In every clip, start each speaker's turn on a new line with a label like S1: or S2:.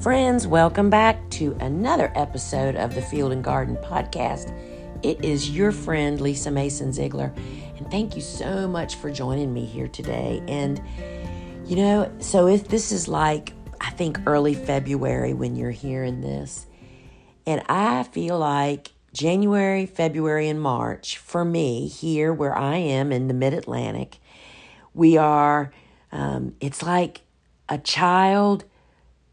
S1: friends, welcome back to another episode of the Field and Garden Podcast. It is your friend Lisa Mason Ziegler, and thank you so much for joining me here today. And you know, so if this is like, I think early February when you're hearing this, and I feel like January, February, and March for me here where I am in the mid Atlantic, we are, um, it's like a child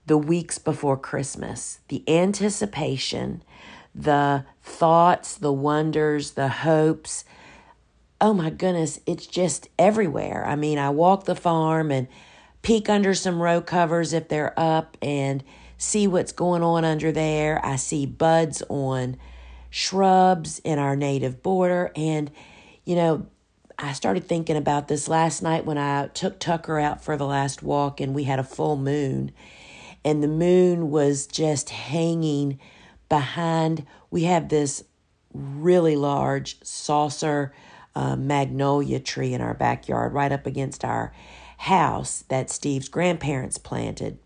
S1: the weeks before Christmas, the anticipation, the thoughts, the wonders, the hopes. Oh my goodness, it's just everywhere. I mean, I walk the farm and peek under some row covers if they're up and see what's going on under there. I see buds on shrubs in our native border. And, you know, I started thinking about this last night when I took Tucker out for the last walk and we had a full moon and the moon was just hanging behind. We have this really large saucer uh, magnolia tree in our backyard, right up against our house that Steve's grandparents planted.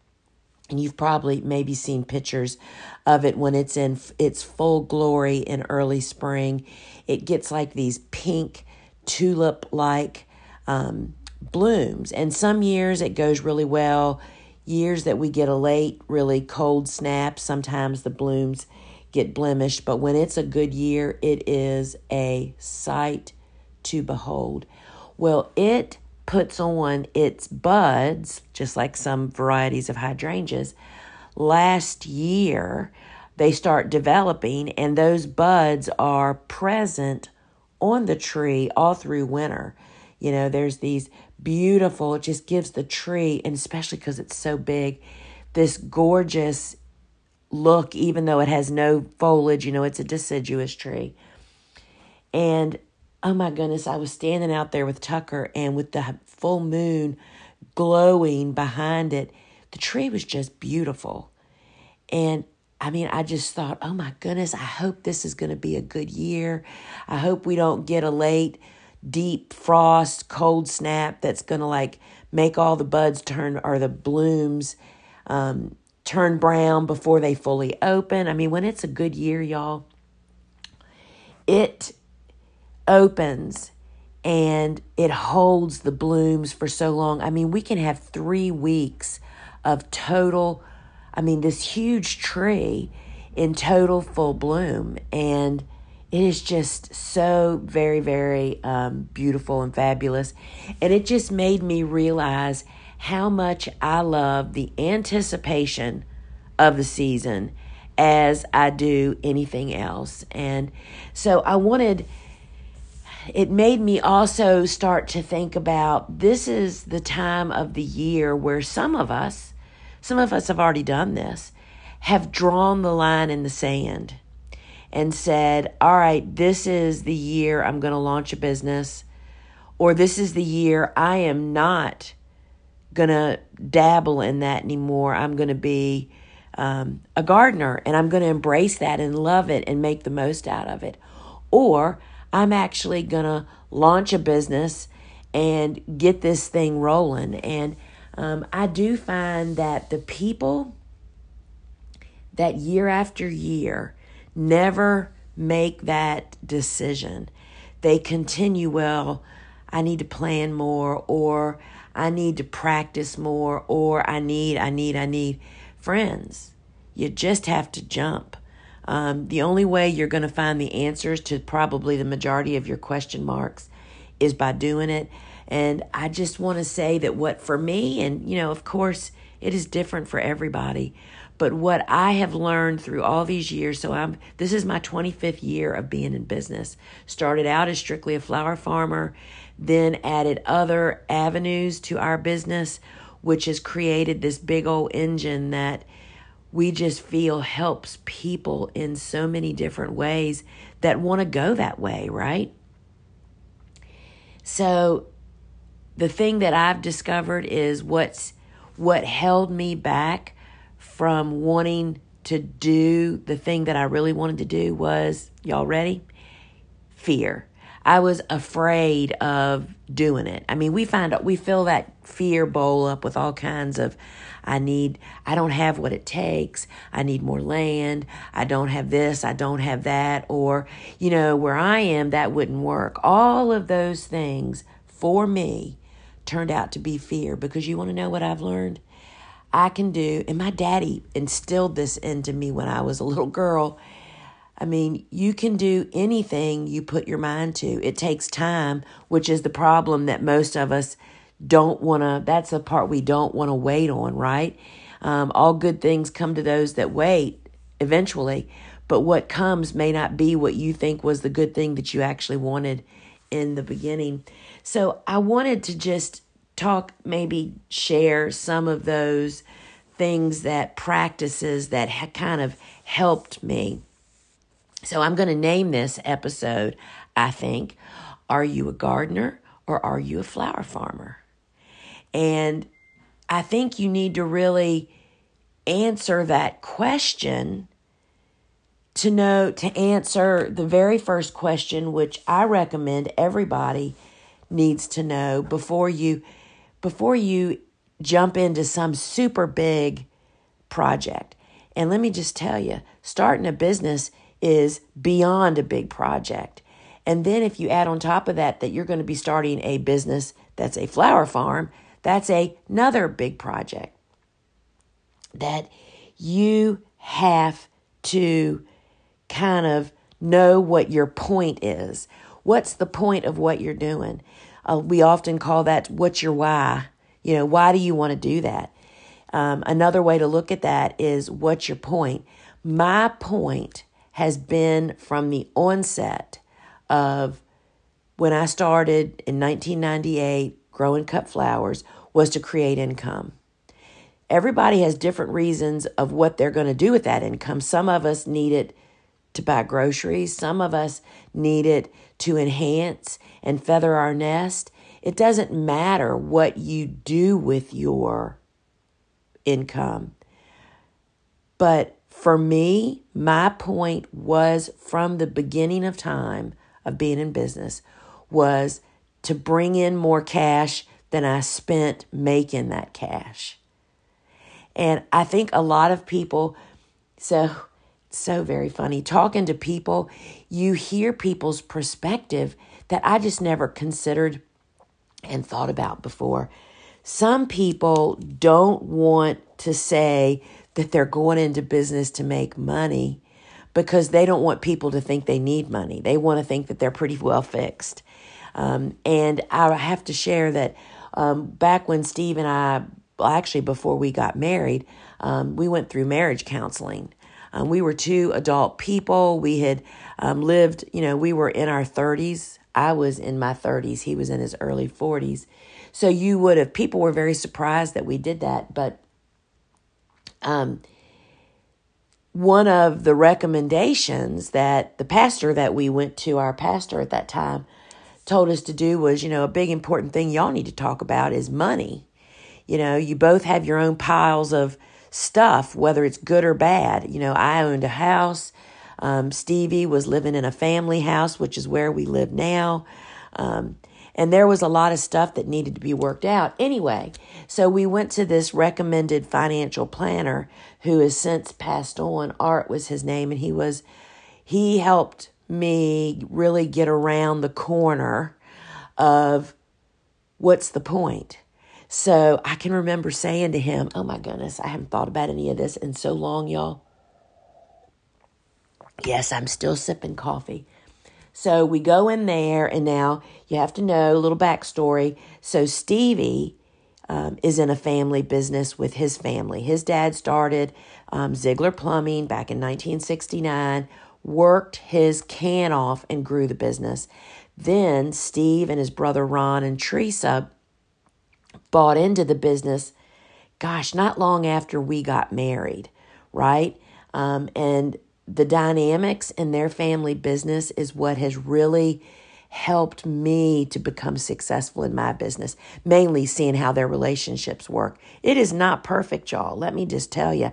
S1: And you've probably maybe seen pictures of it when it's in its full glory in early spring. It gets like these pink tulip like um, blooms. And some years it goes really well years that we get a late, really cold snap, sometimes the blooms get blemished, but when it's a good year, it is a sight to behold. Well, it puts on its buds, just like some varieties of hydrangeas. Last year, they start developing, and those buds are present on the tree all through winter. You know, there's these beautiful. It just gives the tree, and especially because it's so big, this gorgeous look, even though it has no foliage. You know, it's a deciduous tree. And oh my goodness, I was standing out there with Tucker, and with the full moon glowing behind it, the tree was just beautiful. And I mean, I just thought, oh my goodness, I hope this is going to be a good year. I hope we don't get a late deep frost, cold snap that's going to like make all the buds turn or the blooms um, turn brown before they fully open. I mean, when it's a good year, y'all, it opens and it holds the blooms for so long. I mean, we can have three weeks of total, I mean, this huge tree in total full bloom. And it is just so very, very um, beautiful and fabulous. And it just made me realize how much I love the anticipation of the season as I do anything else. And so I wanted, it made me also start to think about this is the time of the year where some of us, some of us have already done this, have drawn the line in the sand and said, All right, this is the year I'm going to launch a business, or this is the year I am not going to dabble in that anymore. I'm going to be um, a gardener and I'm going to embrace that and love it and make the most out of it. Or I'm actually going to launch a business and get this thing rolling. And um, I do find that the people that year after year never make that decision. They continue, well, I need to plan more, or I need to practice more, or I need, I need, I need. Friends, you just have to jump. Um, the only way you're going to find the answers to probably the majority of your question marks is by doing it. And I just want to say that what for me, and you know, of course, it is different for everybody. But what I have learned through all these years, so I'm this is my 25th year of being in business. Started out as strictly a flower farmer, then added other avenues to our business, which has created this big old engine that we just feel helps people in so many different ways that want to go that way, right? So the thing that I've discovered is what's what held me back from wanting to do the thing that I really wanted to do was, y'all ready? Fear. I was afraid of doing it. I mean, we find we fill that fear bowl up with all kinds of I need I don't have what it takes. I need more land. I don't have this, I don't have that or you know, where I am that wouldn't work. All of those things for me turned out to be fear because you want to know what I've learned? I can do and my daddy instilled this into me when I was a little girl I mean, you can do anything you put your mind to. It takes time, which is the problem that most of us don't want to, that's the part we don't want to wait on, right? Um, all good things come to those that wait eventually, but what comes may not be what you think was the good thing that you actually wanted in the beginning. So I wanted to just talk, maybe share some of those things that practices that ha- kind of helped me so I'm going to name this episode, I think, Are You a Gardener or Are You a Flower Farmer? And I think you need to really answer that question to know, to answer the very first question, which I recommend everybody needs to know before you before you jump into some super big project. And let me just tell you, starting a business is beyond a big project. And then if you add on top of that that you're going to be starting a business that's a flower farm, that's a, another big project. That you have to kind of know what your point is. What's the point of what you're doing? Uh, we often call that what's your why? You know, why do you want to do that? Um, another way to look at that is what's your point? My point has been from the onset of when I started in 1998 growing cut flowers was to create income. Everybody has different reasons of what they're going to do with that income. Some of us need it to buy groceries, some of us need it to enhance and feather our nest. It doesn't matter what you do with your income. But for me, my point was from the beginning of time of being in business was to bring in more cash than I spent making that cash. And I think a lot of people, so so very funny talking to people, you hear people's perspective that I just never considered and thought about before. Some people don't want to say that they're going into business to make money because they don't want people to think they need money. They want to think that they're pretty well fixed. Um, and I have to share that um, back when Steve and I, well, actually before we got married, um, we went through marriage counseling. Um, we were two adult people. We had um, lived, you know, we were in our 30s. I was in my 30s. He was in his early 40s. So you would have, people were very surprised that we did that. But um, one of the recommendations that the pastor that we went to, our pastor at that time, told us to do was, you know, a big important thing y'all need to talk about is money. You know, you both have your own piles of stuff, whether it's good or bad. You know, I owned a house. Um, Stevie was living in a family house, which is where we live now. Um, and there was a lot of stuff that needed to be worked out anyway. So we went to this recommended financial planner who has since passed on. Art was his name, and he was he helped me really get around the corner of what's the point. So I can remember saying to him, Oh my goodness, I haven't thought about any of this in so long, y'all. Yes, I'm still sipping coffee. So we go in there, and now you have to know a little backstory. So Stevie um, is in a family business with his family. His dad started um, Ziegler Plumbing back in 1969, worked his can off, and grew the business. Then Steve and his brother Ron and Teresa bought into the business, gosh, not long after we got married, right? Um, and the dynamics in their family business is what has really helped me to become successful in my business, mainly seeing how their relationships work. It is not perfect, y'all. Let me just tell you.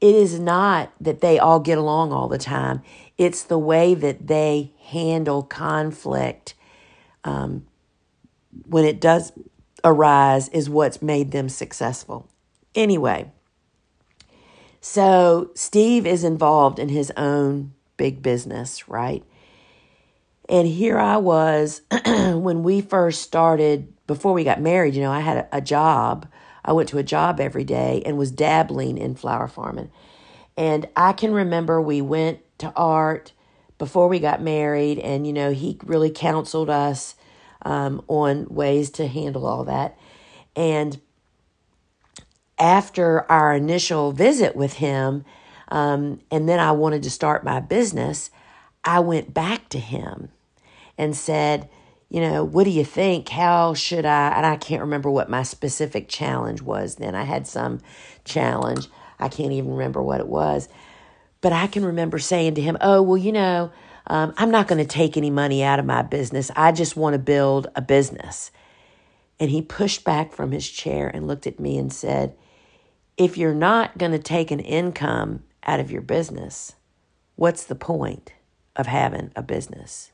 S1: It is not that they all get along all the time. It's the way that they handle conflict um, when it does arise is what's made them successful. Anyway, so Steve is involved in his own big business, right? And here I was when we first started, before we got married, you know, I had a, a job. I went to a job every day and was dabbling in flower farming. And I can remember we went to Art before we got married, and, you know, he really counseled us um, on ways to handle all that. And after our initial visit with him, um, and then I wanted to start my business, I went back to him and said, you know, what do you think? How should I? And I can't remember what my specific challenge was then. I had some challenge. I can't even remember what it was. But I can remember saying to him, oh, well, you know, um, I'm not going to take any money out of my business. I just want to build a business. And he pushed back from his chair and looked at me and said, If you're not going to take an income out of your business, what's the point of having a business?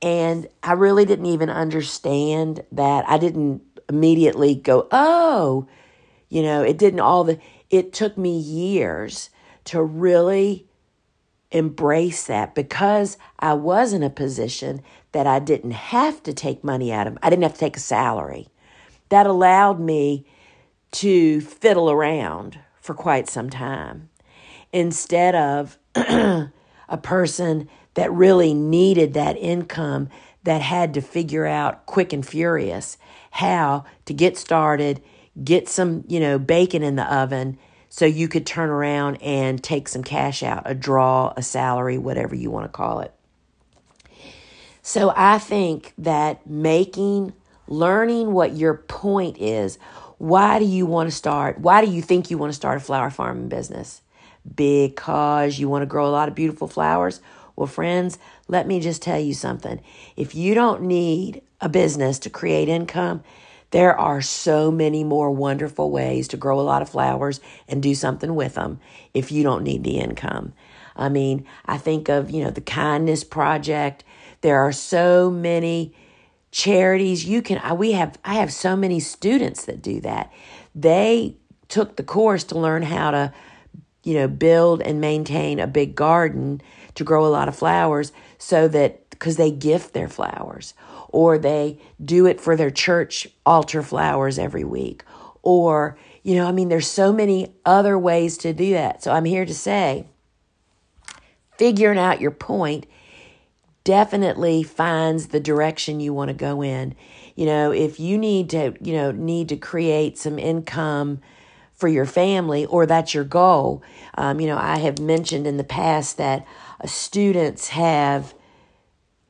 S1: And I really didn't even understand that. I didn't immediately go, oh, you know, it didn't all the, it took me years to really embrace that because I was in a position that I didn't have to take money out of. I didn't have to take a salary. That allowed me to fiddle around for quite some time instead of a person that really needed that income that had to figure out quick and furious how to get started, get some, you know, bacon in the oven so you could turn around and take some cash out, a draw, a salary, whatever you want to call it. So I think that making, learning what your point is, why do you want to start? Why do you think you want to start a flower farming business? Because you want to grow a lot of beautiful flowers? Well, friends, let me just tell you something. If you don't need a business to create income, there are so many more wonderful ways to grow a lot of flowers and do something with them if you don't need the income. I mean, I think of, you know, the Kindness Project. There are so many charities you can I, we have I have so many students that do that. They took the course to learn how to you know build and maintain a big garden to grow a lot of flowers so that because they gift their flowers or they do it for their church altar flowers every week. Or, you know, I mean, there's so many other ways to do that. So I'm here to say, figuring out your point definitely finds the direction you want to go in. You know, if you need to, you know, need to create some income for your family or that's your goal. Um, you know, I have mentioned in the past that students have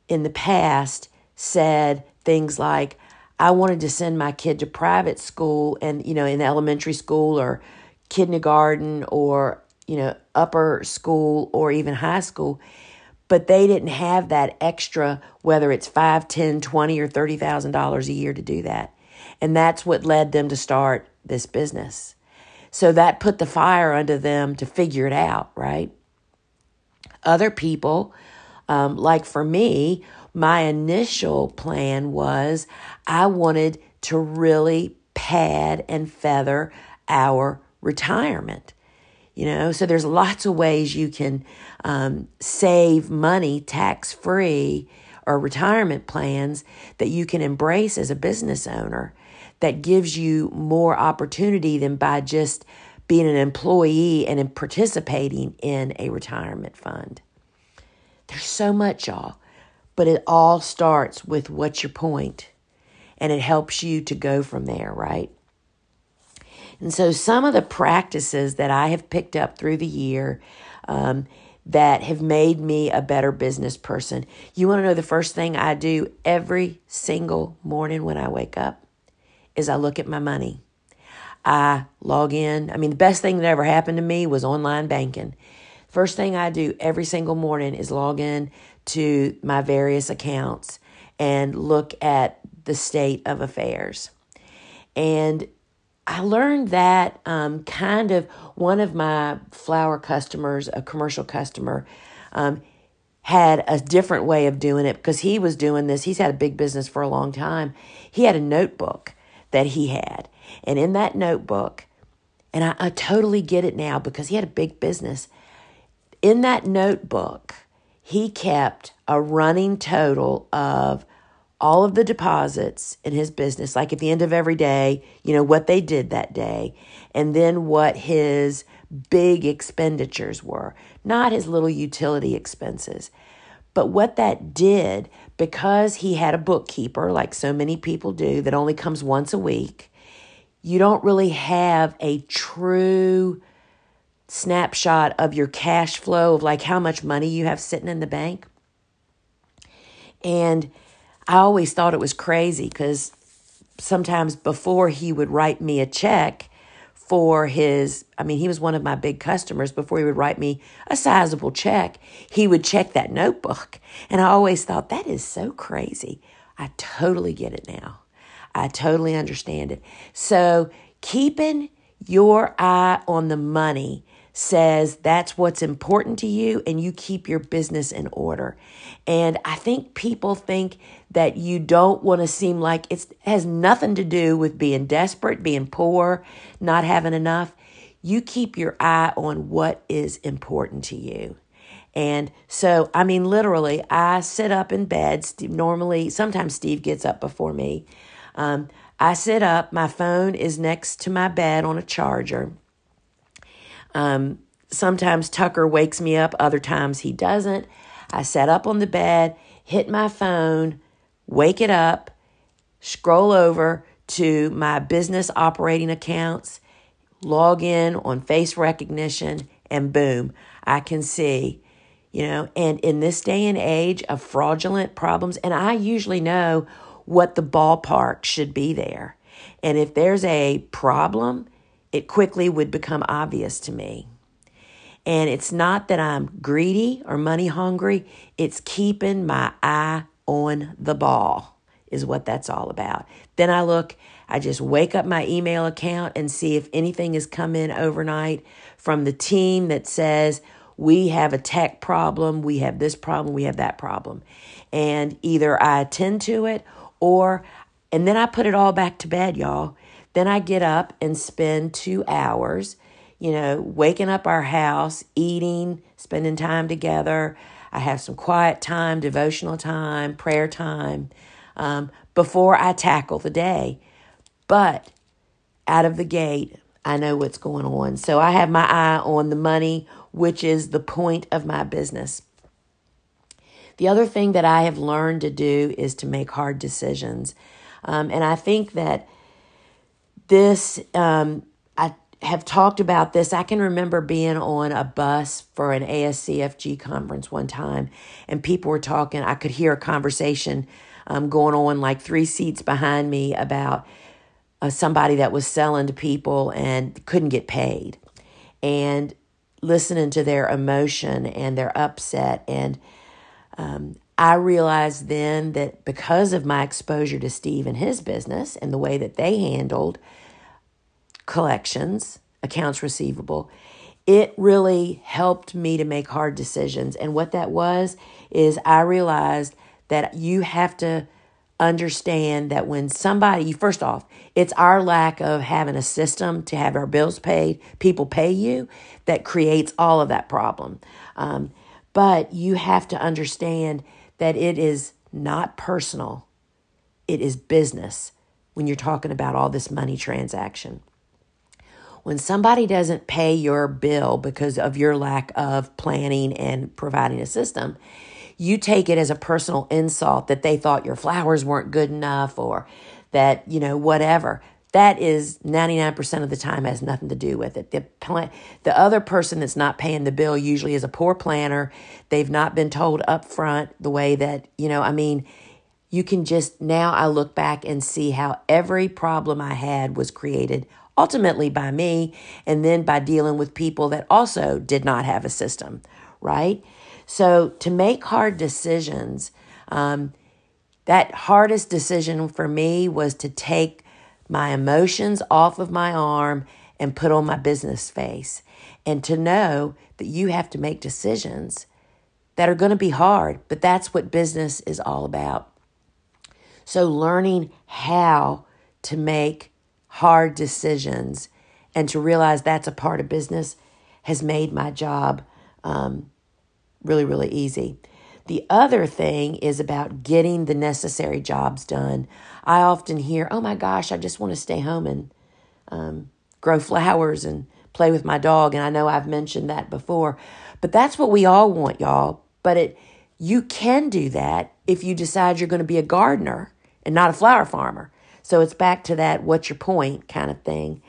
S1: in the past said things like, I wanted to send my kid to private school and, you know, in elementary school or kindergarten or, you know, upper school or even high school. But they didn't have that extra, whether it's five, ten, twenty, or thirty thousand dollars a year to do that. And that's what led them to start this business. So that put the fire under them to figure it out, right? Other people, um, like for me, my initial plan was I wanted to really pad and feather our retirement. You know, so there's lots of ways you can um, save money tax free or retirement plans that you can embrace as a business owner that gives you more opportunity than by just being an employee and in participating in a retirement fund. There's so much, y'all. But it all starts with what's your point, and it helps you to go from there, right? And so, some of the practices that I have picked up through the year um, that have made me a better business person. You want to know the first thing I do every single morning when I wake up is I look at my money. I log in. I mean, the best thing that ever happened to me was online banking. First thing I do every single morning is log in to my various accounts and look at the state of affairs. And I learned that um, kind of one of my flower customers, a commercial customer, um, had a different way of doing it because he was doing this. He's had a big business for a long time. He had a notebook that he had. And in that notebook, and I, I totally get it now because he had a big business. In that notebook, he kept a running total of all of the deposits in his business, like at the end of every day, you know, what they did that day, and then what his big expenditures were, not his little utility expenses. But what that did, because he had a bookkeeper, like so many people do, that only comes once a week, you don't really have a true snapshot of your cash flow of like how much money you have sitting in the bank. And I always thought it was crazy because sometimes before he would write me a check for his, I mean, he was one of my big customers. Before he would write me a sizable check, he would check that notebook. And I always thought, that is so crazy. I totally get it now. I totally understand it. So keeping your eye on the money says that's what's important to you and you keep your business in order. And I think people think that you don't want to seem like it has nothing to do with being desperate, being poor, not having enough. You keep your eye on what is important to you. And so, I mean, literally, I sit up in bed. Normally, sometimes Steve gets up before me. Um, I sit up, my phone is next to my bed on a charger. Um, sometimes Tucker wakes me up, other times he doesn't. I set up on the bed, hit my phone, wake it up, scroll over to my business operating accounts, log in on face recognition, and boom, I can see, you know, and in this day and age of fraudulent problems, and I usually know what the ballpark should be there. And if there's a problem, it quickly would become obvious to me. And it's not that I'm greedy or money hungry, it's keeping my eye on the ball, is what that's all about. Then I look, I just wake up my email account and see if anything has come in overnight from the team that says, we have a tech problem, we have this problem, we have that problem. And either I attend to it or, and then I put it all back to bed, y'all. Then I get up and spend two hours, you know, waking up our house, eating, spending time together. I have some quiet time, devotional time, prayer time um, before I tackle the day. But out of the gate, I know what's going on. So I have my eye on the money, which is the point of my business. The other thing that I have learned to do is to make hard decisions. Um, and I think that this, um, I have talked about this. I can remember being on a bus for an ASCFG conference one time, and people were talking. I could hear a conversation um, going on like three seats behind me about uh, somebody that was selling to people and couldn't get paid, and listening to their emotion and their upset. And um, I realized then that because of my exposure to Steve and his business and the way that they handled collections, accounts receivable, it really helped me to make hard decisions. And what that was is I realized that you have to understand that when somebody, first off, it's our lack of having a system to have our bills paid, people pay you, that creates all of that problem. Um, but you have to understand that it is not personal, it is business when you're talking about all this money transaction. When somebody doesn't pay your bill because of your lack of planning and providing a system, you take it as a personal insult that they thought your flowers weren't good enough or that, you know, whatever. That is 99% of the time has nothing to do with it. The plan, the other person that's not paying the bill usually is a poor planner. They've not been told up front the way that, you know, I mean, you can just now I look back and see how every problem I had was created ultimately by me and then by dealing with people that also did not have a system, right? So to make hard decisions, um, that hardest decision for me was to take my emotions off of my arm and put on my business face and to know that you have to make decisions that are going to be hard, but that's what business is all about. So, learning how to make hard decisions and to realize that's a part of business has made my job um, really, really easy. The other thing is about getting the necessary jobs done. I often hear, oh my gosh, I just want to stay home and um, grow flowers and play with my dog. And I know I've mentioned that before, but that's what we all want, y'all. But it, you can do that if you decide you're going to be a gardener and not a flower farmer. So it's back to that what's your point kind of thing.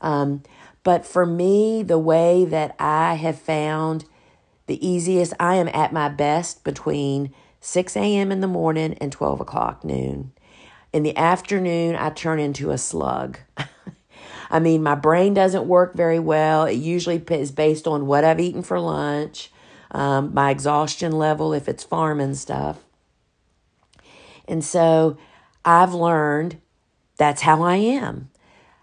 S1: Um, but for me, the way that I have found the easiest, I am at my best between 6 a.m. in the morning and 12 o'clock noon. In the afternoon, I turn into a slug. I mean, my brain doesn't work very well. It usually is based on what I've eaten for lunch, um, my exhaustion level, if it's farming stuff. And so I've learned that's how I am.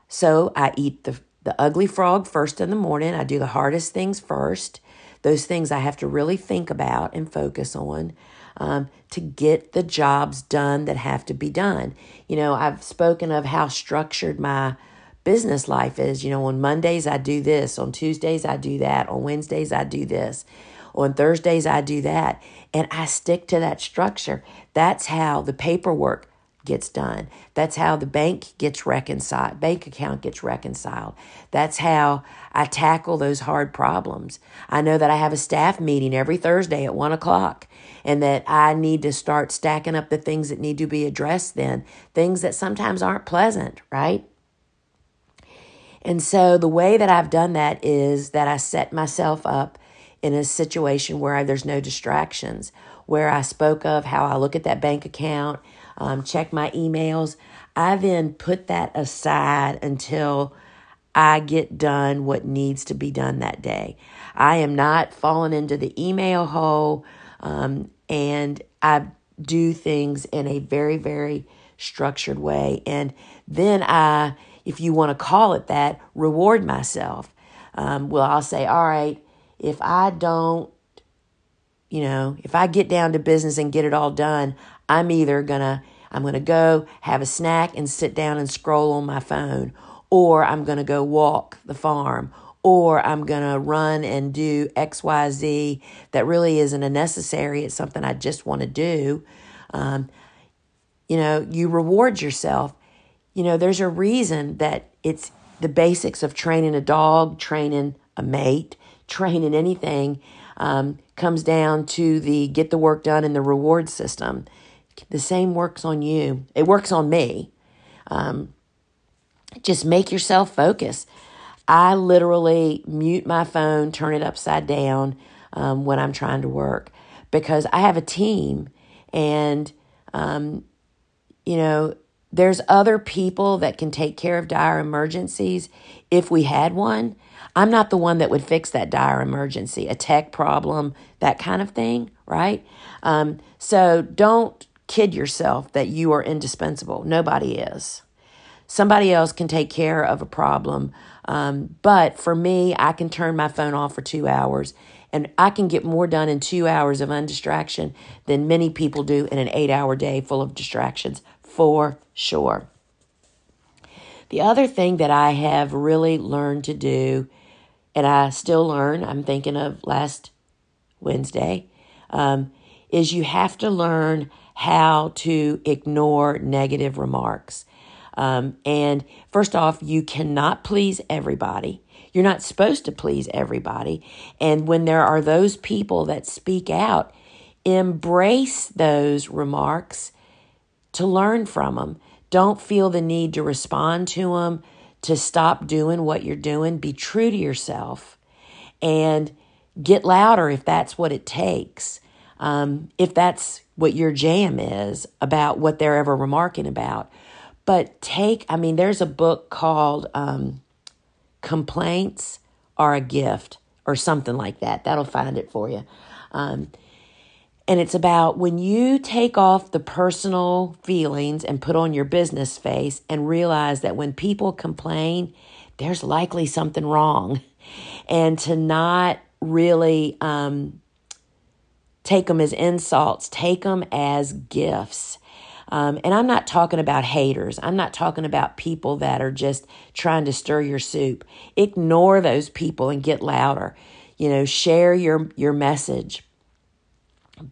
S1: So I eat the, the ugly frog first in the morning. I do the hardest things first those things I have to really think about and focus on um, to get the jobs done that have to be done. You know, I've spoken of how structured my business life is. You know, on Mondays I do this, on Tuesdays I do that, on Wednesdays I do this, on Thursdays I do that. And I stick to that structure. That's how the paperwork gets done. That's how the bank gets reconciled, bank account gets reconciled. That's how I tackle those hard problems. I know that I have a staff meeting every Thursday at one o'clock and that I need to start stacking up the things that need to be addressed then, things that sometimes aren't pleasant, right? And so the way that I've done that is that I set myself up in a situation where there's no distractions, where I spoke of how I look at that bank account um, check my emails. I then put that aside until I get done what needs to be done that day. I am not falling into the email hole, um, and I do things in a very, very structured way. And then I, if you want to call it that, reward myself. Um, well, I'll say, all right, if I don't, you know, if I get down to business and get it all done, I'm either to I'm to go have a snack and sit down and scroll on my phone or I'm to go walk the farm or I'm to run and do XYZ that really isn't a necessary. It's something I just want to do. Um, you know, you reward yourself. You know, there's a reason that it's the basics of training a dog, training a mate, training anything um, comes down to the get the work done and the reward system. The same works on you. It works on me. Um, just make yourself focus. I literally mute my phone, turn it upside down um, when I'm trying to work because I have a team and, um, you know, there's other people that can take care of dire emergencies if we had one. I'm not the one that would fix that dire emergency, a tech problem, that kind of thing, right? Um, so don't kid yourself that you are indispensable. Nobody is. Somebody else can take care of a problem. Um, but for me, I can turn my phone off for two hours and I can get more done in two hours of undistraction than many people do in an eight hour day full of distractions, for sure. The other thing that I have really learned to do, and I still learn, I'm thinking of last Wednesday, um, is you have to learn how to ignore negative remarks. Um, and first off, you cannot please everybody. You're not supposed to please everybody. And when there are those people that speak out, embrace those remarks to learn from them. Don't feel the need to respond to them, to stop doing what you're doing. Be true to yourself and get louder if that's what it takes. Um, if that's what your jam is about what they're ever remarking about. But take, I mean, there's a book called um, Complaints Are a Gift or something like that. That'll find it for you. Um, and it's about when you take off the personal feelings and put on your business face and realize that when people complain, there's likely something wrong. And to not really um, take them as insults, take them as gifts. Um, and I'm not talking about haters. I'm not talking about people that are just trying to stir your soup. Ignore those people and get louder. You know, share your, your message.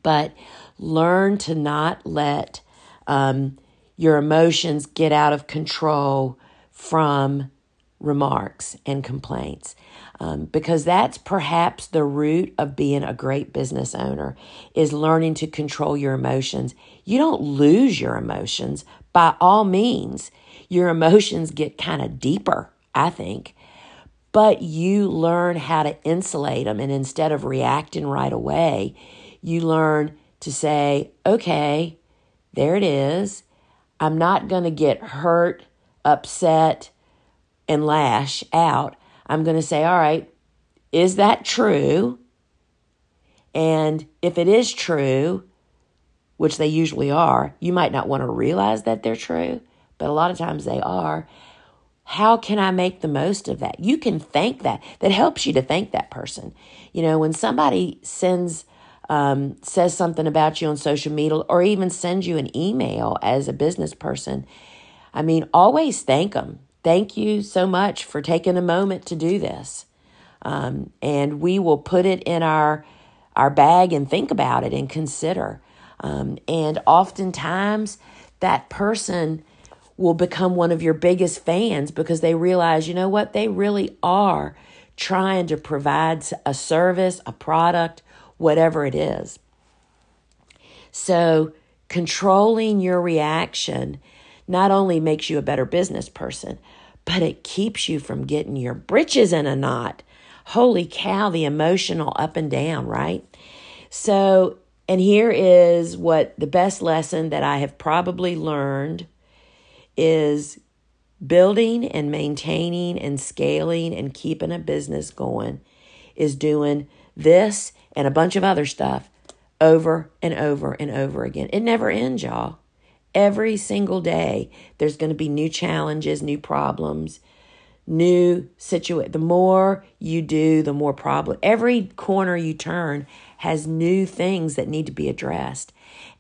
S1: But learn to not let um, your emotions get out of control from remarks and complaints um, because that's perhaps the root of being a great business owner is learning to control your emotions. You don't lose your emotions. By all means your emotions get kind of deeper i think. But you learn how to insulate them and instead of reacting right away you learn to say okay there it is. I'm not going to get hurt upset and lash out, I'm going to say, all right, is that true? And if it is true, which they usually are, you might not want to realize that they're true, but a lot of times they are. How can I make the most of that? You can thank that. That helps you to thank that person. You know, when somebody sends, um, says something about you on social media or even sends you an email as a business person, I mean, always thank them. Thank you so much for taking a moment to do this. Um, and we will put it in our our bag and think about it and consider. Um, and oftentimes, that person will become one of your biggest fans because they realize, you know what, they really are trying to provide a service, a product, whatever it is. So, controlling your reaction not only makes you a better business person, but it keeps you from getting your britches in a knot. Holy cow, the emotional up and down, right? So, and here is what the best lesson that I have probably learned is building and maintaining and scaling and keeping a business going is doing this and a bunch of other stuff over and over and over again. It never ends, y'all. Every single day, there's going to be new challenges, new problems, new situation. The more you do, the more problem. Every corner you turn has new things that need to be addressed.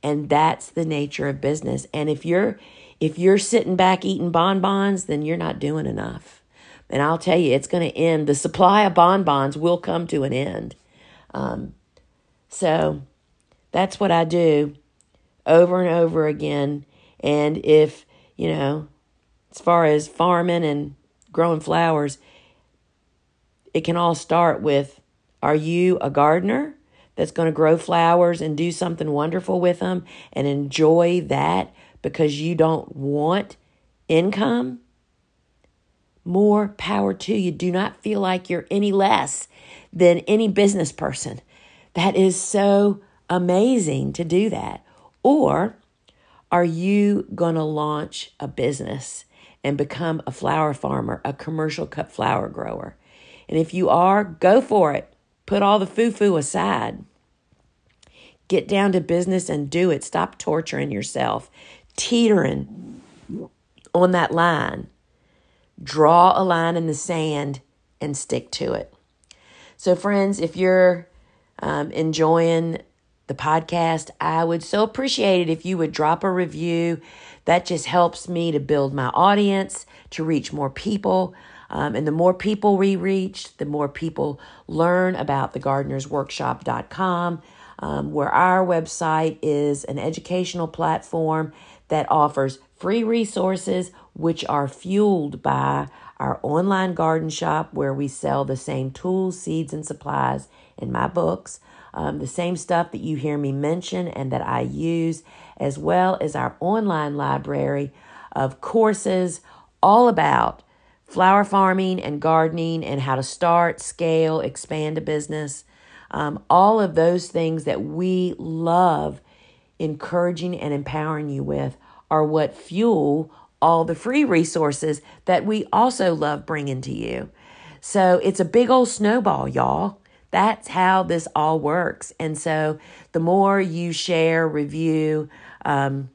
S1: And that's the nature of business. And if you're if you're sitting back eating bonbons, then you're not doing enough. And I'll tell you, it's going to end. The supply of bonbons will come to an end. Um, so that's what I do over and over again. And if, you know, as far as farming and growing flowers, it can all start with are you a gardener that's going to grow flowers and do something wonderful with them and enjoy that because you don't want income? More power to you. Do not feel like you're any less than any business person. That is so amazing to do that. Or are you going to launch a business and become a flower farmer, a commercial cut flower grower? And if you are, go for it. Put all the foo foo aside. Get down to business and do it. Stop torturing yourself, teetering on that line. Draw a line in the sand and stick to it. So, friends, if you're um, enjoying the podcast, I would so appreciate it if you would drop a review. That just helps me to build my audience, to reach more people. Um, and the more people we reach, the more people learn about thegardenersworkshop.com, um, where our website is an educational platform that offers free resources, which are fueled by our online garden shop, where we sell the same tools, seeds, and supplies in my books um, the same stuff that you hear me mention and that I use, as well as our online library of courses all about flower farming and gardening and how to start, scale, expand a business. Um, all of those things that we love encouraging and empowering you with are what fuel all the free resources that we also love bringing to you. So it's a big old snowball, y'all. That's how this all works. And so the more you share, review, um,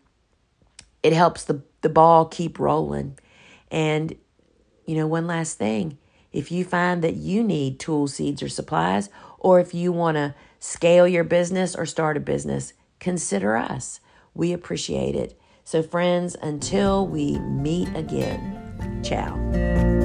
S1: it helps the, the ball keep rolling. And, you know, one last thing if you find that you need tools, seeds, or supplies, or if you want to scale your business or start a business, consider us. We appreciate it. So, friends, until we meet again, ciao.